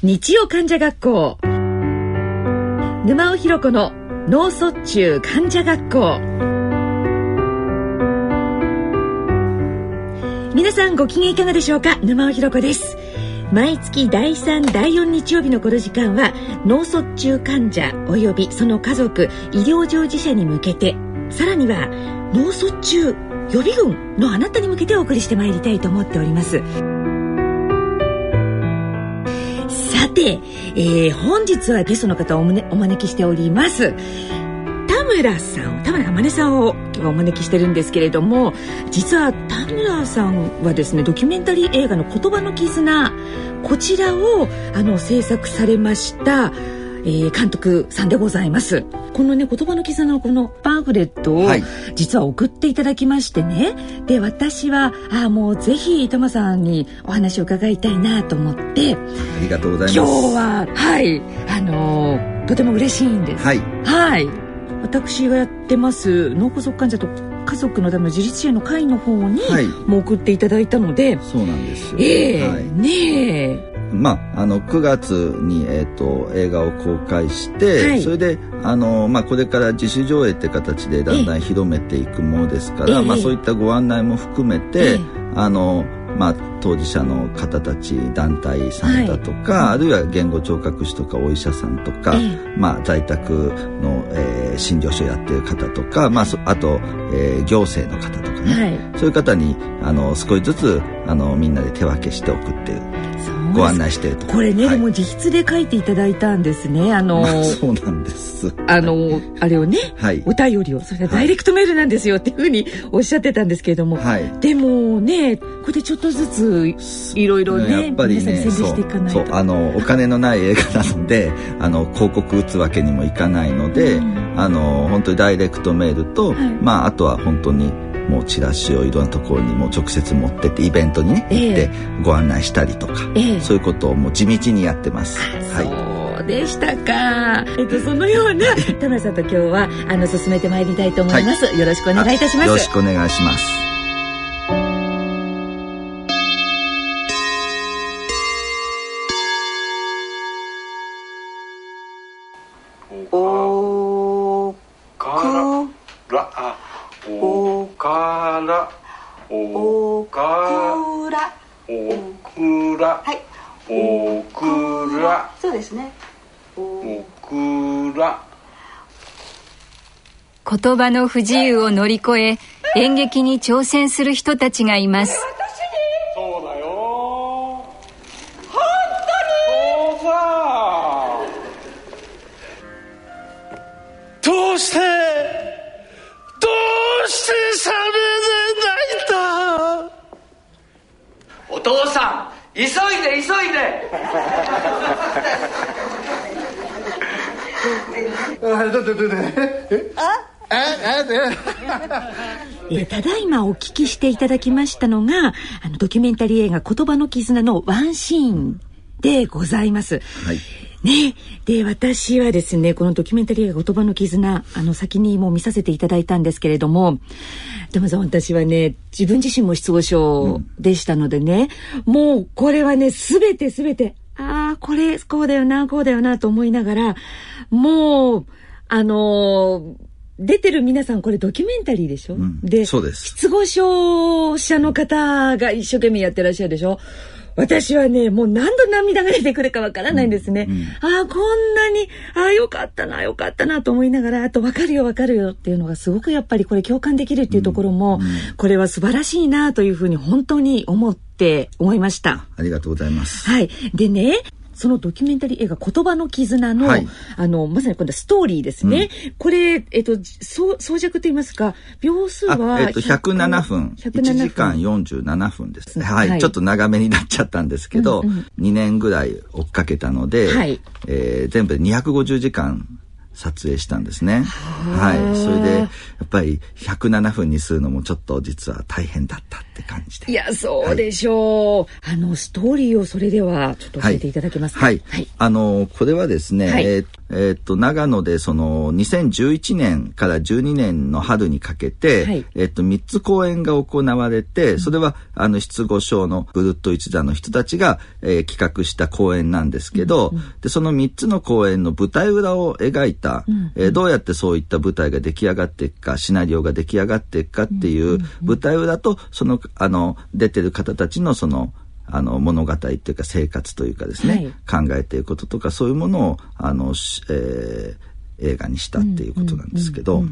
日曜患者学校。沼尾ひろ子の脳卒中患者学校。皆さんご機嫌いかがでしょうか？沼尾ひろ子です。毎月第3第4日曜日のこの時間は脳卒中患者及びその家族医療従事者に向けてさらには脳卒中予備軍のあなたに向けてお送りしてまいりたいと思っております。さて、えー、本日はゲストの方をお,、ね、お招きしております。田村さん田村天音さんを今日はお招きしてるんですけれども実は田村さんはですねドキュメンタリー映画の「言葉の絆」こちらをあの制作されましたえー、監督さんでございます。このね言葉の絆のこのパンフレットを実は送っていただきましてね、はい、で私はあもうぜひトマさんにお話を伺いたいなと思ってありがとうございます。今日ははいあのー、とても嬉しいんです。はい、はい、私がやってます脳梗塞患者と家族のための自立支援の会の方に、はい、もう送っていただいたのでそうなんですよ、えー、はい、ねえまあ、あの9月に、えーと、映画を公開して、はい、それであの、まあ、これから自主上映って形でだんだん広めていくものですから、まあ、そういったご案内も含めて、あのまあ、当事者の方たち団体さんだとか、はい、あるいは言語聴覚士とかお医者さんとか、まあ、在宅の、えー、診療所やってる方とか、まあ、あと、えー、行政の方とかね、はい、そういう方にあの少しずつあのみんなで手分けして送ってる。ご案内してこれね、はい、でも自筆で書いていただいたんですね。あの、まあ、そうなんです。あのあれをね、はい、お便りをそれはダイレクトメールなんですよっていうふうにおっしゃってたんですけれども、はい、でもねここでちょっとずついろいろねやっぱりねしていかないと。そう。あのお金のない映画なので あの広告打つわけにもいかないので、うん、あの本当にダイレクトメールと、まああとは本当にもうチラシをいろんなところにも直接持ってってイベントにね、行ってご案内したりとか、えー、そういうことをもう地道にやってます。はい。そうでしたか。えっとそのような田村さんと今日はあの進めてまいりたいと思います。はい、よろしくお願いいたします。よろしくお願いします。言葉の不自由を乗り越え演劇に挑戦する人たちがいます。そうだよ。本当に。そうさどうして？どうしてサメで泣いたお父さん急いで急いで。あ、だってだってあ？え？ただいまお聞きしていただきましたのがあのドキュメンタリー映画「言葉の絆」のワンシーンでございます。はいねで私はですねこのドキュメンタリー映画「言葉の絆」あの先にもう見させていただいたんですけれどもでもさ私はね自分自身も失語症でしたのでね、うん、もうこれはね全て全てああこれこうだよなこうだよなと思いながらもうあのー出てる皆さんこれドキュメンタリーでしょ、うん、でそうです。失語症者の方が一生懸命やってらっしゃるでしょ？私はねもう何度涙が出てくるかわからないんですね、うんうん、ああこんなにああよかったなよかったなと思いながらあと分かるよ分かるよっていうのがすごくやっぱりこれ共感できるっていうところも、これは素晴らしいなというふうに本当に思って思いました。ありがとうございます。はい。でね、そのドキュメンタリー映画「言葉の絆の」はい、あのまさに今度はストーリーですね、うん、これ、えっと、そう装着といいますか秒数は、えっと、107分。1時間47分です、はい、はい、ちょっと長めになっちゃったんですけど、うんうん、2年ぐらい追っかけたので、はい。えー、全部で250時間撮影したんですね。はい。それで、やっぱり107分にするのもちょっと実は大変だったって感じで。いや、そうでしょう。はい、あの、ストーリーをそれではちょっと教えていただけますか？はい。はい、あの、これはですね、はい、えー、えー、っと、長野でその2011年から12年の春にかけて、はい、えー、っと、3つ公演が行われて、それは、あの、失語症のぐるっと一座の人たちが、えー、企画した公演なんですけど、うんうん、で、その3つの公演の舞台裏を描いた、た、うん、えー、どうやってそういった舞台が出来上がっていくかシナリオが出来上がっていくかっていう舞台裏とそのあの出てる方たちのそのあの物語というか生活というかですね、はい、考えていることとかそういうものをあの、えー、映画にしたっていうことなんですけど、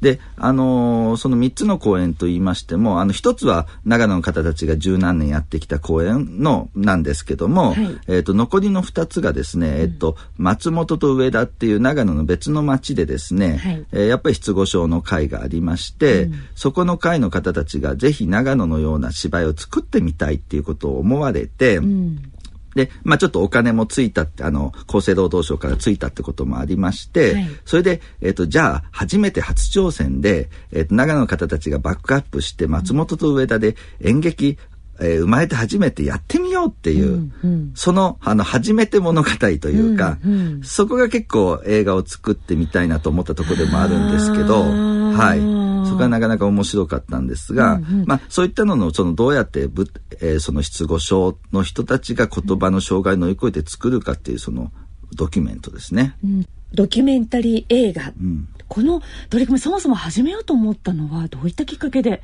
で、あのー、その3つの公演と言いましても、あの、1つは長野の方たちが十何年やってきた公演の、なんですけども、はい、えっ、と、残りの2つがですね、えっ、と、松本と上田っていう長野の別の町でですね、はい、えー、やっぱり失語症の会がありまして、うん、そこの会の方たちがぜひ長野のような芝居を作ってみたいっていうことを思われて、うんで、まあちょっとお金もついたって、あの、厚生労働省からついたってこともありまして、はい、それで、えっ、ー、と、じゃあ、初めて初挑戦で、えっ、ー、と、長野の方たちがバックアップして、松本と上田で演劇、えー、生まれて初めてやってみようっていう、うんうん、その、あの、初めて物語というか、うんうん、そこが結構映画を作ってみたいなと思ったところでもあるんですけど、はい。そこはなかなか面白かったんですが、うんうん、まあそういったののそのどうやってぶ、えー、その失語症の人たちが言葉の障害を乗り越えて作るかっていうそのドキュメントですね。うん、ドキュメンタリー映画、うん、この取り組みそもそも始めようと思ったのはどういったきっかけで？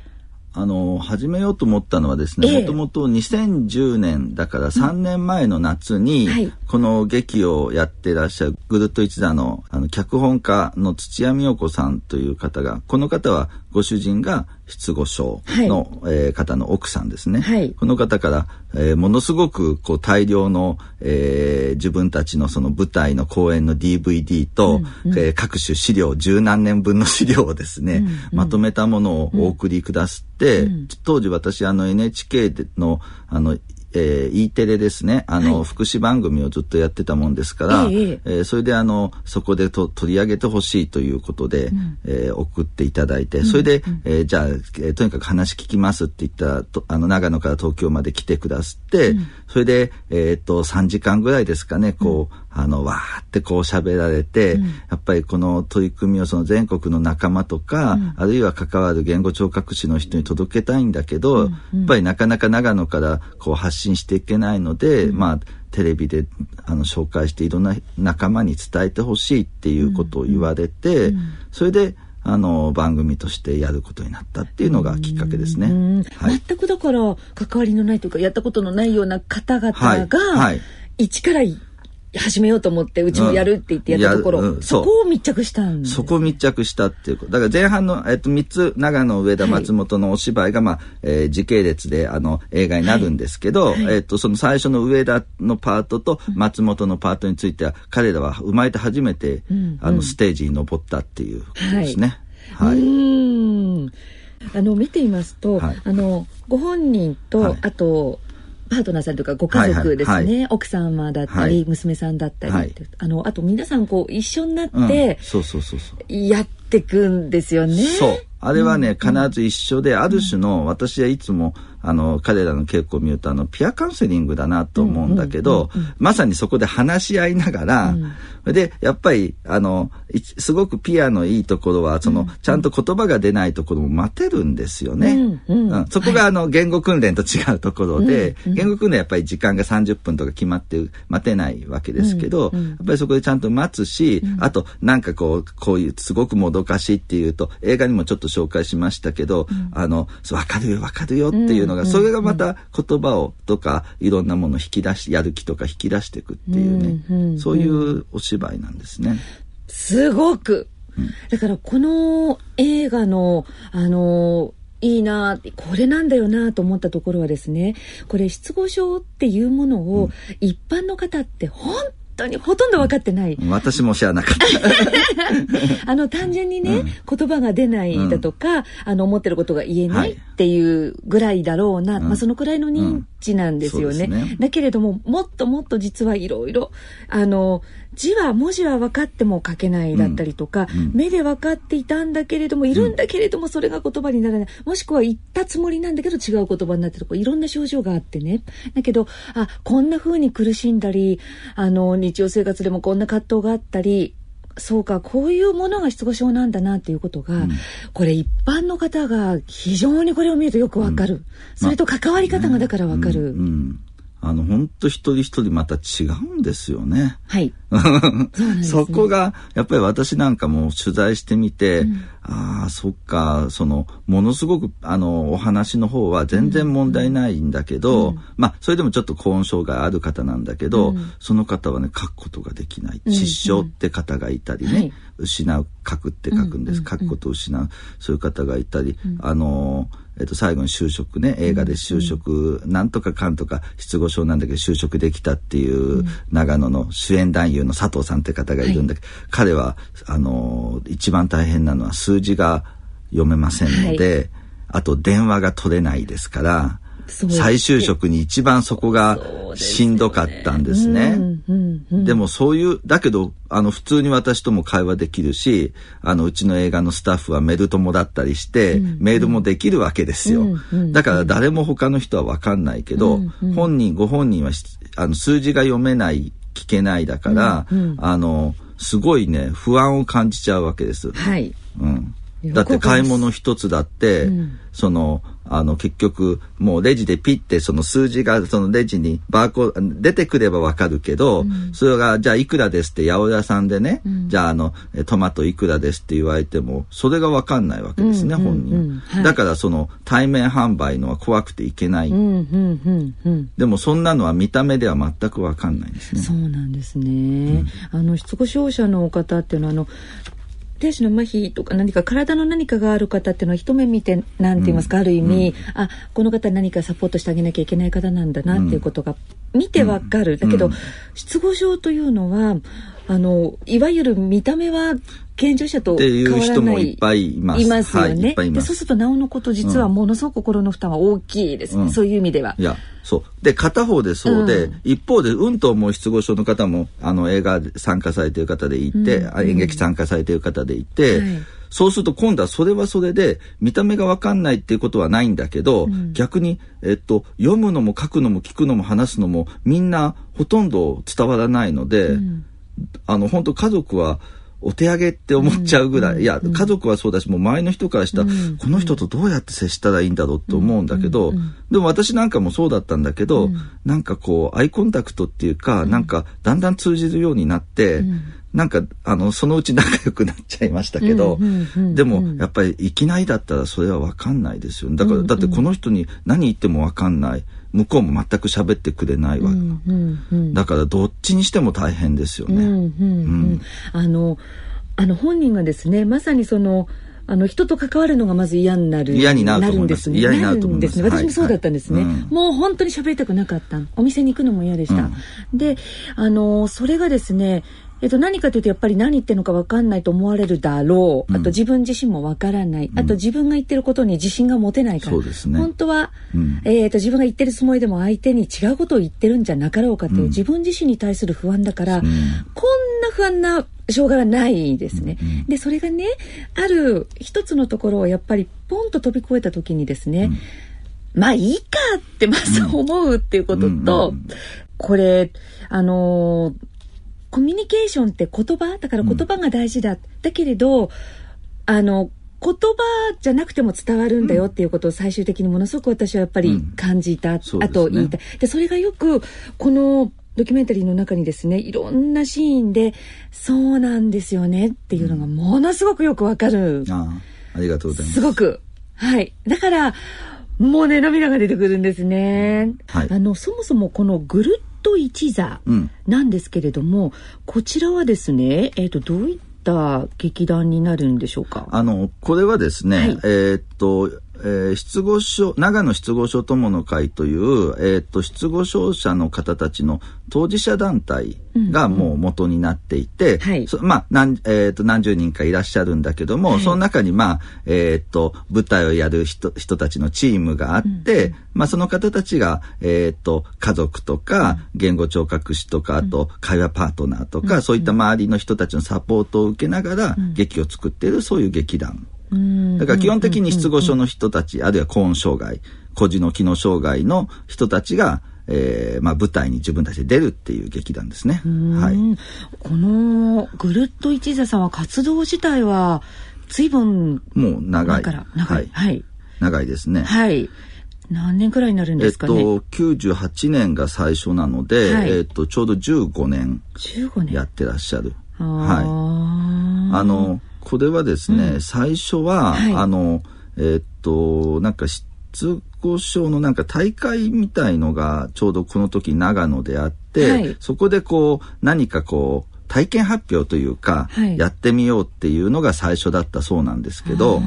あの始めようと思ったのはですねもともと2010年だから3年前の夏に、うんはい、この劇をやってらっしゃるぐるっと一座のあの脚本家の土屋美代子さんという方がこの方はご主人が失語症の、はい、えー、方の奥さんですね、はい、この方から、えー、ものすごくこう大量の、えー、自分たちのその舞台の公演の DVD と、うんうん、えー、各種資料十何年分の資料をですね、うんうん、まとめたものをお送りくださって、うん、当時私あの NHK のあのえー、E テレですね、あの、はい、福祉番組をずっとやってたもんですから、えええー、それであの、そこでと取り上げてほしいということで、うん、えー、送っていただいて、それで、うん、えー、じゃあ、えー、とにかく話聞きますって言ったら、とあの、長野から東京まで来てくださって、うん、それで、えっと、3時間ぐらいですかね、こう、あの、わーってこう喋られて、うん、やっぱりこの取り組みをその全国の仲間とか、うん、あるいは関わる言語聴覚士の人に届けたいんだけど、うん。うん、やっぱりなかなか長野からこう発信していけないので、まあ、テレビであの紹介していろんな仲間に伝えてほしいっていうことを言われて、それで、あの番組としてやることになったっていうのがきっかけですね。はい、全くだから関わりのないというかやったことのないような方々が、はい。はい、一から始めようと思ってうちもやるって言ってやったところ、うんうん、そこを密着したんそこを密着したっていうことだから前半の、えっと、3つ長野上田松本のお芝居が、まあえー、時系列であの映画になるんですけど、はい。はい、えっと、その最初の上田のパートと松本のパートについては、彼らは生まれて初めて、うん。うん、あのステージに登ったっていうことですね。はい、はい、うん。あの見ていますと、はい、あのご本人と、あとパートナーさんとかご家族ですね、はいはいはい、奥様だったり、娘さんだったり、あのあと皆さんこう一緒になって、そうそうそうそう。やってくんですよね。そう。あれはね、必ず一緒で、ある種の、私はいつも、あの、彼らの稽古を見ると、あの、ピアカウンセリングだなと思うんだけど、まさにそこで話し合いながら、で、やっぱり、あの、すごくピアのいいところは、その、ちゃんと言葉が出ないところも待てるんですよね。うんそこが、あの、言語訓練と違うところで、言語訓練やっぱり時間が30分とか決まって待てないわけですけど、やっぱりそこでちゃんと待つし、あと、なんかこう、こういう、すごくもどかしいっていうと、映画にもちょっと紹介しましたけど、うん、あの、わかるよわかるよっていうのが、それがまた言葉をとか、いろんなものを引き出し、やる気とか引き出していくっていうね、そういうお芝居なんですね。すごく。だからこの映画の、あのいいなこれなんだよなと思ったところはですねこれ失語症っていうものを一般の方って本当にほとんど分かってない。私も知らなかった。あの、単純にね、うん、言葉が出ないだとか、うん、あの、思ってることが言えないっていうぐらいだろうな、はい、まあ、そのくらいの認知なんですよね。ねだけれども、もっともっと実はいろいろ、あの、字は文字は分かっても書けないだったりとか、うん、目で分かっていたんだけれどもいるんだけれどもそれが言葉にならない、もしくは言ったつもりなんだけど違う言葉になってる。とかいろんな症状があってね。だけどあこんな風に苦しんだりあの日常生活でもこんな葛藤があったりそうかこういうものが失語症なんだなっていうことが、うん、これ一般の方が非常にこれを見るとよくわかる、うん、それと関わり方がだからわかる。うんあの、本当一人一人また違うんですよね。はい。そね、そこが、やっぱり私なんかも取材してみて、うん、ああ、そっか、その、ものすごく、あの、お話の方は全然問題ないんだけど、うん、まあ、それでもちょっと高温障害ある方なんだけど、うん、その方はね、書くことができない。失笑って方がいたりね、はい、失う、書くって書くんです。書くことを失う。そういう方がいたり、あのーえっと、最後に就職ね映画で就職、うん、なんとかかんとか失語症なんだけど就職できたっていう長野の主演男優の佐藤さんって方がいるんだけど、はい、彼はあの一番大変なのは数字が読めませんので、はい、あと電話が取れないですから。再就職に一番そこがしんどかったんですね。でもそういう、だけど、あの、普通に私とも会話できるし、あの、うちの映画のスタッフはメル友だったりして、うんうん、メールもできるわけですよ。だから誰も他の人はわかんないけど、うんうん、本人、ご本人は、あの、数字が読めない、聞けないだから、うんうん、あの、すごいね、不安を感じちゃうわけです。はい。うん。だって買い物一つだって、うん、そのあの結局もうレジでピッてその数字がそのレジにバーコー出てくればわかるけど、うん、それがじゃあいくらですって八百屋さんでね、うん、じゃああのトマトいくらですって言われてもそれがわかんないわけですね、本人、は。い、だからその対面販売のは怖くていけない、でもそんなのは見た目では全くわかんないんですねそうなん。ですね、あの失語症者の方っていうのはあの手足の麻痺とか何か体の何かがある方っていうのは一目見て何て言いますか、うん、ある意味、うん、あこの方何かサポートしてあげなきゃいけない方なんだなっていうことが見てわかる、だけど、失語症というのはあのいわゆる見た目は健常者と変わらないいっぱいいます。いますよね、はい、でそうするとなおのこと実はものすごく心の負担は大きいです。ね、うん、そういう意味では。いやそう。で片方でそうで、うん、一方でうんと思う失語症の方もあの映画参加されている方でいて、うん、演劇参加されている方でいて。はい。そうすると今度はそれはそれで見た目がわかんないっていうことはないんだけど、うん、逆に、えっと、読むのも書くのも聞くのも話すのもみんなほとんど伝わらないので、うん、あの本当家族はお手上げって思っちゃうぐらい、うん、いや家族はそうだしもう周りの人からしたら、うん、この人とどうやって接したらいいんだろうって思うんだけど、うん、でも私なんかもそうだったんだけど、うん、なんかこうアイコンタクトっていうか、うん、なんかだんだん通じるようになって、うん、なんかあのそのうち仲良くなっちゃいましたけど、でもやっぱりいきなりだったらそれは分かんないですよだから、だってこの人に何言っても分かんない。向こうも全く喋ってくれないわ、うんうんうん、だからどっちにしても大変ですよね。うんうんうん、あのあの本人がですねまさにそのあの人と関わるのがまず嫌になる嫌になるんですね。嫌になると思うんですね。私もそうだったんですね、はい。はい、もう本当に喋りたくなかった。お店に行くのも嫌でした、うん、であのそれがですねえっと、何かというとやっぱり何言ってるのか分かんないと思われるだろう、あと自分自身も分からない、あと自分が言ってることに自信が持てないから、ね、本当は、うん、えー、と自分が言ってるつもりでも相手に違うことを言ってるんじゃなかろうかという、自分自身に対する不安だから、こんな不安なしょうがないですね。うんうん、でそれがねある一つのところをやっぱりポンと飛び越えた時にですね、うん、まあいいかってまず思うっていうことと、これあのーコミュニケーションって言葉？だから言葉が大事だ。うん、だけれど、あの、言葉じゃなくても伝わるんだよっていうことを最終的にものすごく私はやっぱり感じた、うん、あと言いたい。で、それがよくこのドキュメンタリーの中にですね、いろんなシーンで、そうなんですよねっていうのがものすごくよくわかる。ああ、ありがとうございます。すごく。はい。だから、もうね、涙が出てくるんですね。はい、あの、そもそもこのぐるっと一座なんですけれども、うん、こちらはですね、えっ、ー、と、どういった劇団になるんでしょうか？あの、これはですね、はい、えっと、えー、失語症、長野失語症友の会という、えっ、ー、と、失語症者の方たちの当事者団体がもう元になっていて、うんうん、まあ、何、えっ、ー、と、何十人かいらっしゃるんだけども、はい、その中に、まあ、えっ、と、舞台をやる人、人たちのチームがあって、うん、まあ、その方たちが、えっ、と、家族とか、言語聴覚士とか、あと、会話パートナーとか、そういった周りの人たちのサポートを受けながら、劇を作っている、そういう劇団だから基本的に失語症の人たち、あるいは高音障害、孤児の機能障害の人たちが、えーまあ、舞台に自分たちで出るっていう劇団ですね。はい、このぐるっと一座さんは活動自体は随分もう長い長い、はい、長いですね。はい。何年くらいになるんですかね？えっと98年が最初なので、はい、えっとちょうど15年やってらっしゃる。はい。あのこれはですね、うん、最初は、はい、あのえー、っとなんか失語症のなんか大会みたいのがちょうどこの時長野であって、はい、そこでこう何かこう体験発表というか、はい、やってみようっていうのが最初だったそうなんですけど。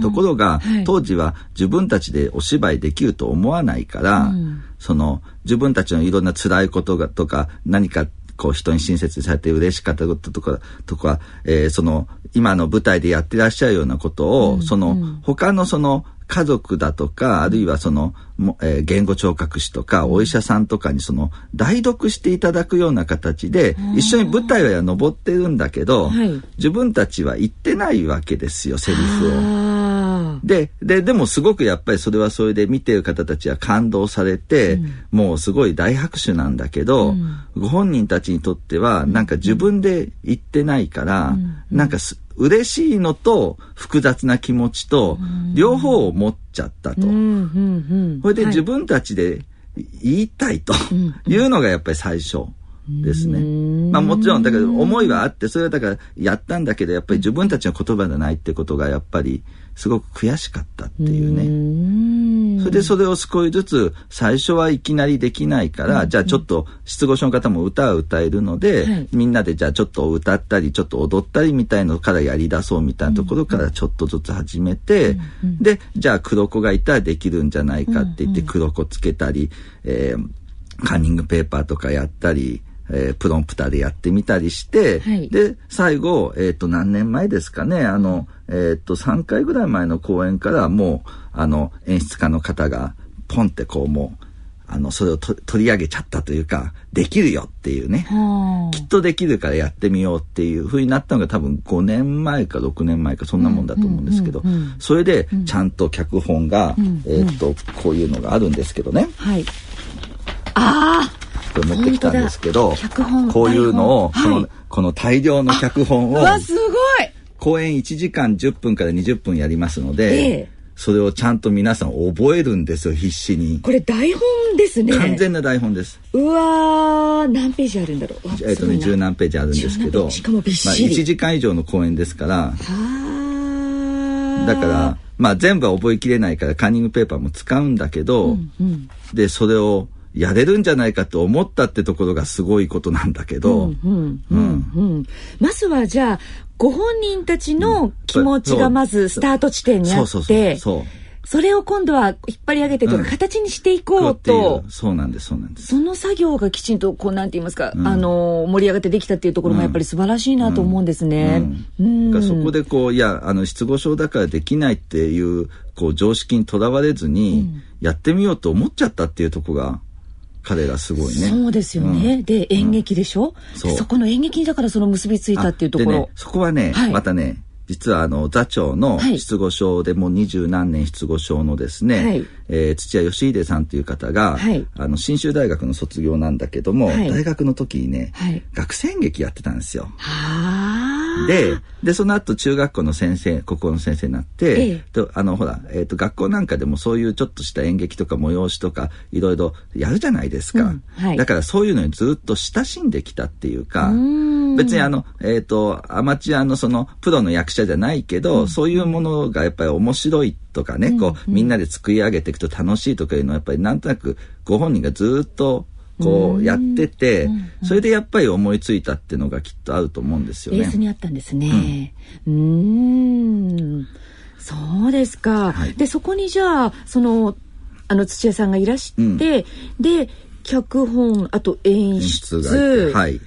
ところが、はい、当時は自分たちでお芝居できると思わないから、うん、その自分たちのいろんな辛いことがとか何かこう人に親切にされて嬉しかったこととか、とか、えー、その今の舞台でやってらっしゃるようなことを、うん、その他のその家族だとか、あるいはその、えー、言語聴覚士とか、お医者さんとかにその、代読していただくような形で、一緒に舞台は登ってるんだけど、はい、自分たちは言ってないわけですよ、セリフを。で、で、でもすごくやっぱりそれはそれで見てる方たちは感動されて、うん、もうすごい大拍手なんだけど、うん、ご本人たちにとってはなんか自分で言ってないから、うん、なんかす嬉しいのと複雑な気持ちと両方を持っちゃったと。それで自分たちで言いたいというのがやっぱり最初。ですね。まあもちろん、だから思いはあって、それはだからやったんだけど、やっぱり自分たちの言葉じゃないってことがやっぱりすごく悔しかったっていうね。それでそれを少しずつ最初はいきなりできないから、じゃあちょっと失語症の方も歌は歌えるので、はい、みんなでじゃあちょっと歌ったりちょっと踊ったりみたいのからやりだそうみたいなところからちょっとずつ始めて、でじゃあ黒子がいたらできるんじゃないかって言って黒子つけたり、えー、カンニングペーパーとかやったり。えー、プロンプターでやってみたりして、はい、で、最後、えっ、ー、と、何年前ですかね、あの、えっ、ー、と、3回ぐらい前の公演からもう、あの、演出家の方が、ポンってこう、もう、あの、それを取り上げちゃったというか、できるよっていうね、きっとできるからやってみようっていう風になったのが多分5年前か6年前かそんなもんだと思うんですけど、それでちゃんと脚本が、えっ、と、こういうのがあるんですけどね。はい。ああこれ持ってきたんですけど、こういうのを、この、この大量の脚本を、わ、すごい公演1時間10分から20分やりますので、ええ、それをちゃんと皆さん覚えるんですよ、必死に。これ台本ですね。完全な台本です。うわ何ページあるんだろう。えっ、とね、十何ページあるんですけど、しかもびっしり。まあ、1時間以上の公演ですから、だから、まあ全部は覚えきれないからカンニングペーパーも使うんだけど、うんうん、で、それを、やれるんじゃないかと思ったってところがすごいことなんだけど、まずはじゃあご本人たちの気持ちがまずスタート地点にあってそれを今度は引っ張り上げてとか、形にしていこうと、そうなんですそうなんです。その作業がきちんとこうなんて言いますか、うん、あの盛り上がってできたっていうところもやっぱり素晴らしいなと思うんですね。そこでこういやあの失語症だからできないっていうこう常識にとらわれずに、やってみようと思っちゃったっていうとこが彼らすごいね。そうですよね。うん、で、演劇でしょ、うん、そこの演劇にだからその結びついたっていうところ。ね、そこはね、はい、またね、実はあの座長の失語症でもう二十何年失語症のですね、はい、えー、土屋義秀さんという方が、はい、あの信州大学の卒業なんだけども、はい、大学の時にね、学生演劇やってたんですよ。ででその後中学校の先生国語の先生になって、ええ、とあのほら、えーと、学校なんかでもそういうちょっとした演劇とか催しとかいろいろやるじゃないですか、うんはい、だからそういうのにずっと親しんできたっていうか別にあの、えーと、アマチュアのそのプロの役者じゃないけど、うん、そういうものがやっぱり面白いとかね、うん、こうみんなで作り上げていくと楽しいとかいうのはやっぱりなんとなくご本人がずっとこうやってて、それでやっぱり思いついたっていうのがきっとあると思うんですよね。ベースにあったんですね。うん。そうですか。はい、でそこにじゃあそのあの土屋さんがいらして、うん、で脚本あと演出はい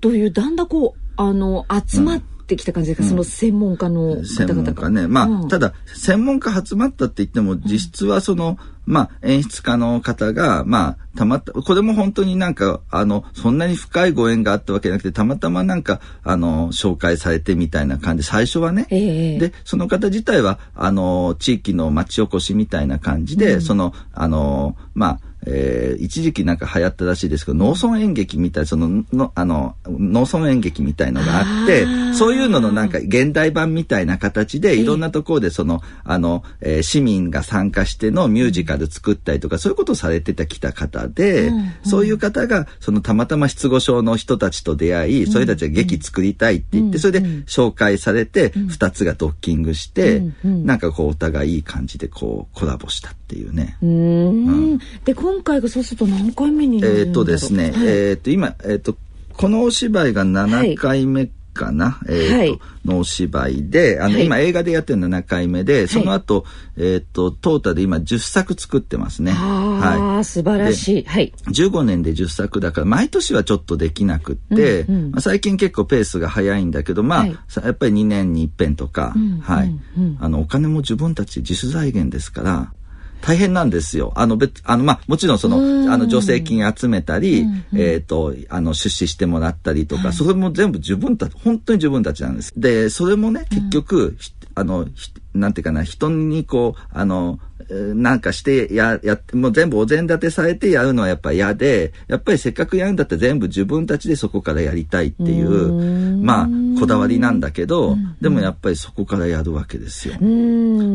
というだんだんこうあの集まって、ってきた感じですか、うん、その専門家の方々が。ね。まあ、うん、ただ、専門家集まったって言っても、実質はその、まあ、演出家の方が、まあ、たまった、これも本当になんか、あの、そんなに深いご縁があったわけじゃなくて、たまたまなんか、あの、紹介されてみたいな感じ、最初はね。えー、で、その方自体は、あの、地域の町おこしみたいな感じで、うん、その、あの、まあ、えー、一時期なんか流行ったらしいですけど、農村演劇みたい、その、の、あの、農村演劇みたいのがあって、そういうののなんか現代版みたいな形で、い。ろんなところでその、あの、えー、市民が参加してのミュージカル作ったりとか、そういうことをされてたきた方で、うんうん、そういう方が、そのたまたま失語症の人たちと出会い、それたちが劇作りたいって言って、それで紹介されて、二つがドッキングして、なんかこうお互いいい感じでこうコラボしたっていうね。うん、で、今回がそうすると何回目になるんだろう？えっ、とですね、はい、えっ、と今、えっ、とこのお芝居が7回目かな、はい、えっ、と、はい、のお芝居で、あの、はい、今映画でやってる7回目で、その後、えっ、と、トータルで今10作作ってますね。はい。素晴らしい。はい。15年で10作だから、毎年はちょっとできなくって、うんうん、まあ、最近結構ペースが早いんだけど、まあ、やっぱり2年に一遍とか、うん、はい。あの、お金も自分たち自主財源ですから、大変なんですよ。あの、別、あの、まあ、もちろんその、あの、助成金集めたり、えっ、と、あの、出資してもらったりとか、それも全部自分たち、本当に自分たちなんです。で、それもね、結局、あの、なんていうかな、人にこう、あの、なんかしてや、やって、もう全部お膳立てされてやるのはやっぱ嫌で、やっぱりせっかくやるんだったら全部自分たちでそこからやりたいっていう、まあ、こだわりなんだけど、でもやっぱりそこからやるわけですよ。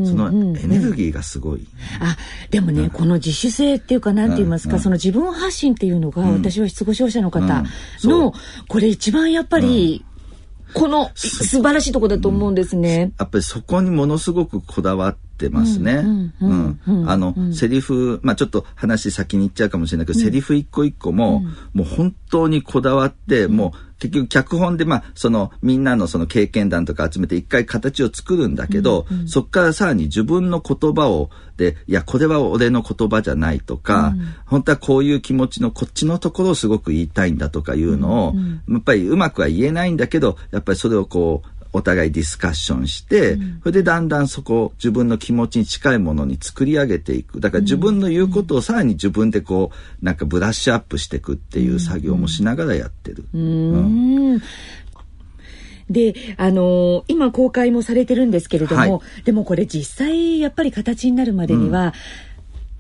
そのエネルギーがすごい。あ、でもね、この自主性っていうか、なんて言いますか、その自分発信っていうのが、私は失語症者の方の、これ一番やっぱり、この素晴らしいとこだと思うんですね。やっぱりそこにものすごくこだわってますね。うん。あの、セリフ、まあちょっと話先に行っちゃうかもしれないけど、セリフ一個一個も、もう本当にこだわって、もう結局脚本でまあそのみんなのその経験談とか集めて一回形を作るんだけど、うんうん、そこからさらに自分の言葉をでいやこれは俺の言葉じゃないとか、うん、本当はこういう気持ちのこっちのところをすごく言いたいんだとかいうのを、うんうん、やっぱりうまくは言えないんだけどやっぱりそれをこうお互いディスカッションして、うん、それでだんだんそこを自分の気持ちに近いものに作り上げていく。だから自分の言うことをさらに自分でこう、なんかブラッシュアップしていくっていう作業もしながらやってる。うん、で、あのー、今公開もされてるんですけれども、はい、でもこれ実際やっぱり形になるまでには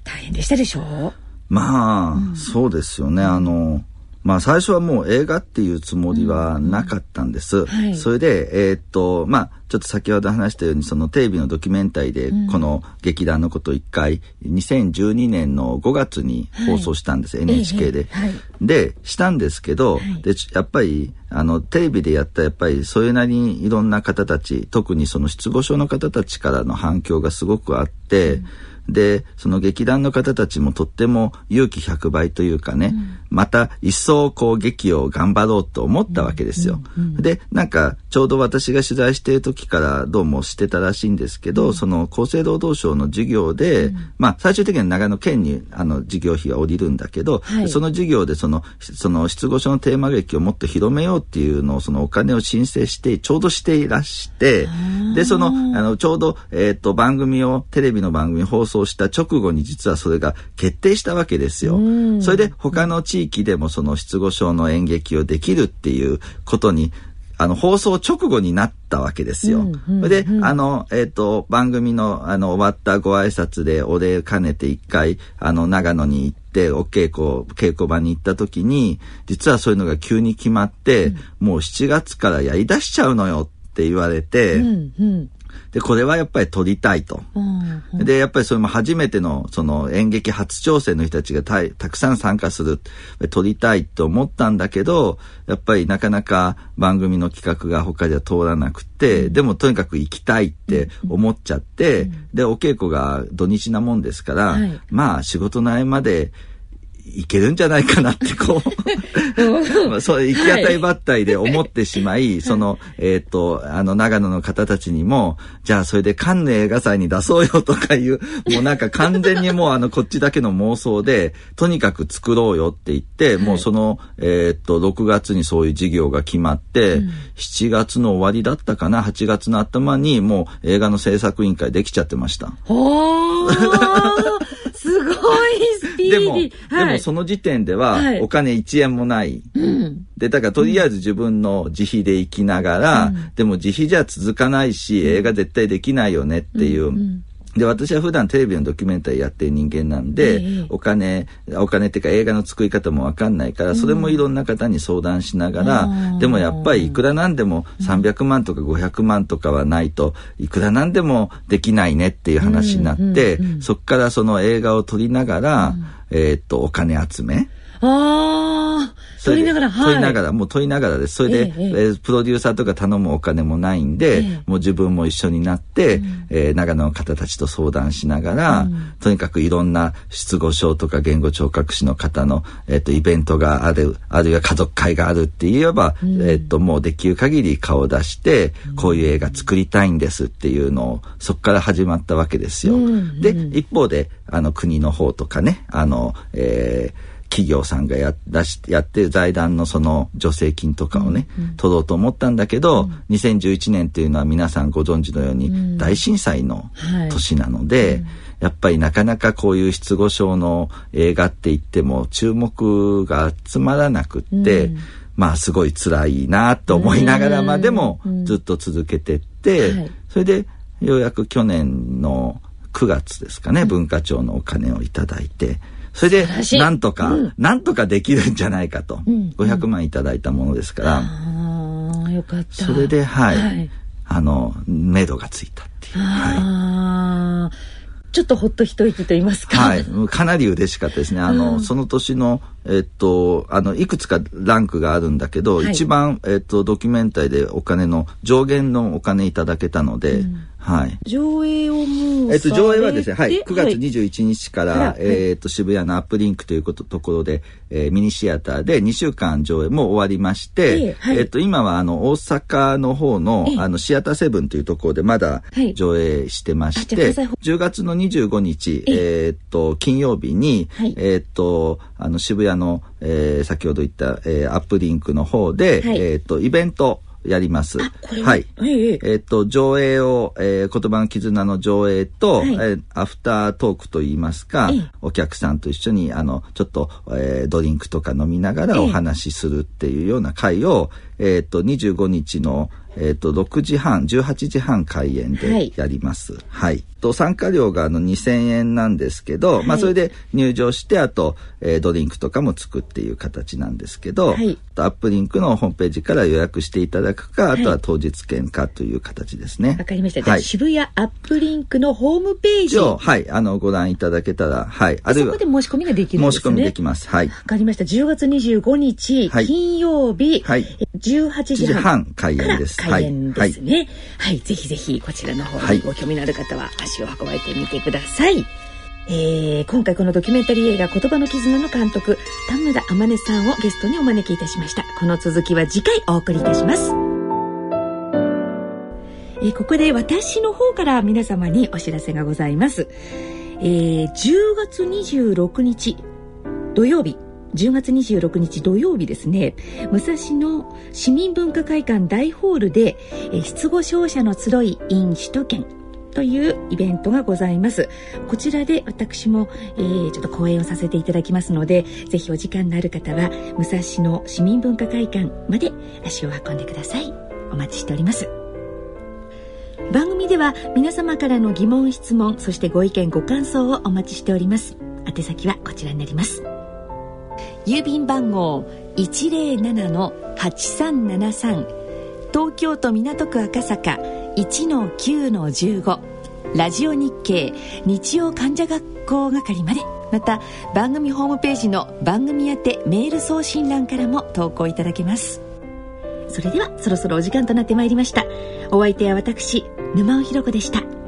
大変でしたでしょ？う、まあ、そうですよね。あの、まあ最初はもう映画っていうつもりはなかったんです。うん。はい、それで、えー、っと、まあちょっと先ほど話したようにそのテレビのドキュメンタリーでこの劇団のことを一回2012年の5月に放送したんです、はい、NHK で。はい、で、したんですけど、でやっぱりあのテレビでやったやっぱりそれなりにいろんな方たち、特にその失語症の方たちからの反響がすごくあって、うん。で、その劇団の方たちもとっても勇気100倍というかね、うん、また一層こう劇を頑張ろうと思ったわけですよ。うんうん、で、なんかちょうど私が取材している時からどうもしてたらしいんですけど、その厚生労働省の授業で、まあ最終的には長野県にあの事業費が降りるんだけど、はい、その授業でその、その失語症のテーマ劇をもっと広めようっていうのをそのお金を申請して、ちょうどしていらして、で、その、あの、ちょうど、えっ、ー、と、番組を、テレビの番組放送した直後に実はそれが決定したわけですよ。それで他の地域でもその失語症の演劇をできるっていうことにあの、放送直後になったわけですよ。うんうんうん、で、あの、えっ、ー、と、番組の、あの、終わったご挨拶でお礼兼ねて一回、あの、長野に行って、お稽古、稽古場に行った時に、実はそういうのが急に決まって、うん、もう7月からやり出しちゃうのよって言われて、うんうん、で、これはやっぱり撮りたいと。うんうん、で、やっぱりそれも初めての、その演劇初挑戦の人たちがたたくさん参加する。撮りたいと思ったんだけど、やっぱりなかなか番組の企画が他では通らなくて、うん、でもとにかく行きたいって思っちゃって、うんうん、で、お稽古が土日なもんですから、はい、まあ仕事の合間で、いけるんじゃないかなってこう。まあ そう行き当たりばったりで思ってしまい、はい、その、えっ、ー、と、あの、長野の方たちにも、じゃあそれでカンヌ映画祭に出そうよとかいう、もうなんか完全にもうあの、こっちだけの妄想で、とにかく作ろうよって言って、もうその、えっ、ー、と、6月にそういう事業が決まって、うん、7月の終わりだったかな、8月の頭にもう映画の制作委員会できちゃってました。すごい。でも、はい、でもその時点ではお金1円もない。うん、で、だからとりあえず自分の自費で行きながら、うん、でも自費じゃ続かないし、映画絶対できないよねっていう、うんうんで、私は普段テレビのドキュメンタリーやってる人間なんで、えー、お金、お金っていうか映画の作り方もわかんないから、それもいろんな方に相談しながら、うん、でもやっぱりいくらなんでも300万とか500万とかはないと、いくらなんでもできないねっていう話になって、そっからその映画を撮りながら、うん、えー、っと、お金集め。ああ。取りながら、はい。取りながら、もう取りながらです。それで、えええプロデューサーとか頼むお金もないんで、え、もう自分も一緒になって、うん、えー、長野の方たちと相談しながら、うん、とにかくいろんな失語症とか言語聴覚士の方の、えっ、ー、と、イベントがある、あるいは家族会があるって言えば、うん、えっ、ー、と、もうできる限り顔を出して、こういう映画作りたいんですっていうのを、そこから始まったわけですよ。で、一方で、あの、国の方とかね、あの、えー、企業さんがや出しやって財団のその助成金とかをね、うん、取ろうと思ったんだけど、うん、2011年っていうのは皆さんご存知のように大震災の年なので、うん。はい、やっぱりなかなかこういう失語症の映画って言っても注目が集まらなくって、うん、まあすごい辛いなと思いながらまでもずっと続けてって、はい、それでようやく去年の9月ですかね、文化庁のお金をいただいて、それで、なんとか、うん、なんとかできるんじゃないかと。うん、500万いただいたものですから。ああ、よかった。それで、はい。はい、あの、目処がついたっていう。はい。ちょっとほっと一息と言いますか。はい。かなり嬉しかったですね。あの、うん、その年の、えっと、あの、いくつかランクがあるんだけど、はい、一番、えっと、ドキュメンタリーでお金の、上限のお金いただけたので、うん、はい。上映をもうえっと、上映はですね、はい。9月21日から、はい、えっと、渋谷のアップリンクということところで、えー、ミニシアターで2週間上映も終わりまして、はい、えっと、今はあの、大阪の方の、あの、シアターセブンというところでまだ上映してまして、10月の25日、えっと、金曜日に、えっと、あの、渋谷の、えー、先ほど言った、えー、アップリンクの方で、えっと、イベント、やります。ははい。ええ。っ、と、上映を、えー、言葉の絆の上映と、はい、えー、アフタートークといいますか、お客さんと一緒に、あの、ちょっと、えー、ドリンクとか飲みながらお話しするっていうような会を、えっ、と、25日の、えっ、と、6時半、18時半開演でやります。はい、はいと参加料があの2000円なんですけど、はい、まあそれで入場してあと、えー、ドリンクとかもつくっていう形なんですけど、はい、アップリンクのホームページから予約していただくか、あとは当日券かという形ですね。わかりました。はい、渋谷アップリンクのホームページを、はい、あのご覧いただけたら、はい。あるいはそこで申し込みができるんですね。申し込みできます。はい。わかりました。10月25日、はい、金曜日、はい、18時半。開演です。開演ですね。はい、はい、ぜひぜひこちらの方にご興味のある方は足を運ばれてみてください。えー、今回このドキュメンタリー映画言葉の絆の監督田村天音さんをゲストにお招きいたしました。この続きは次回お送りいたします。えー、ここで私の方から皆様にお知らせがございます、えー、10月26日土曜日10月26日土曜日ですね。武蔵野市民文化会館大ホールで、失語症者の集い in 首都圏というイベントがございます。こちらで私も、えー、ちょっと講演をさせていただきますのでぜひお時間のある方は武蔵野市民文化会館まで足を運んでください。お待ちしております。番組では皆様からの疑問質問そしてご意見ご感想をお待ちしております。宛先はこちらになります。郵便番号107-8373東京都港区赤坂1-9-15ラジオ日経日曜患者学校係まで。また番組ホームページの番組宛てメール送信欄からも投稿いただけます。それではそろそろお時間となってまいりました。お相手は私沼尾ひろ子でした。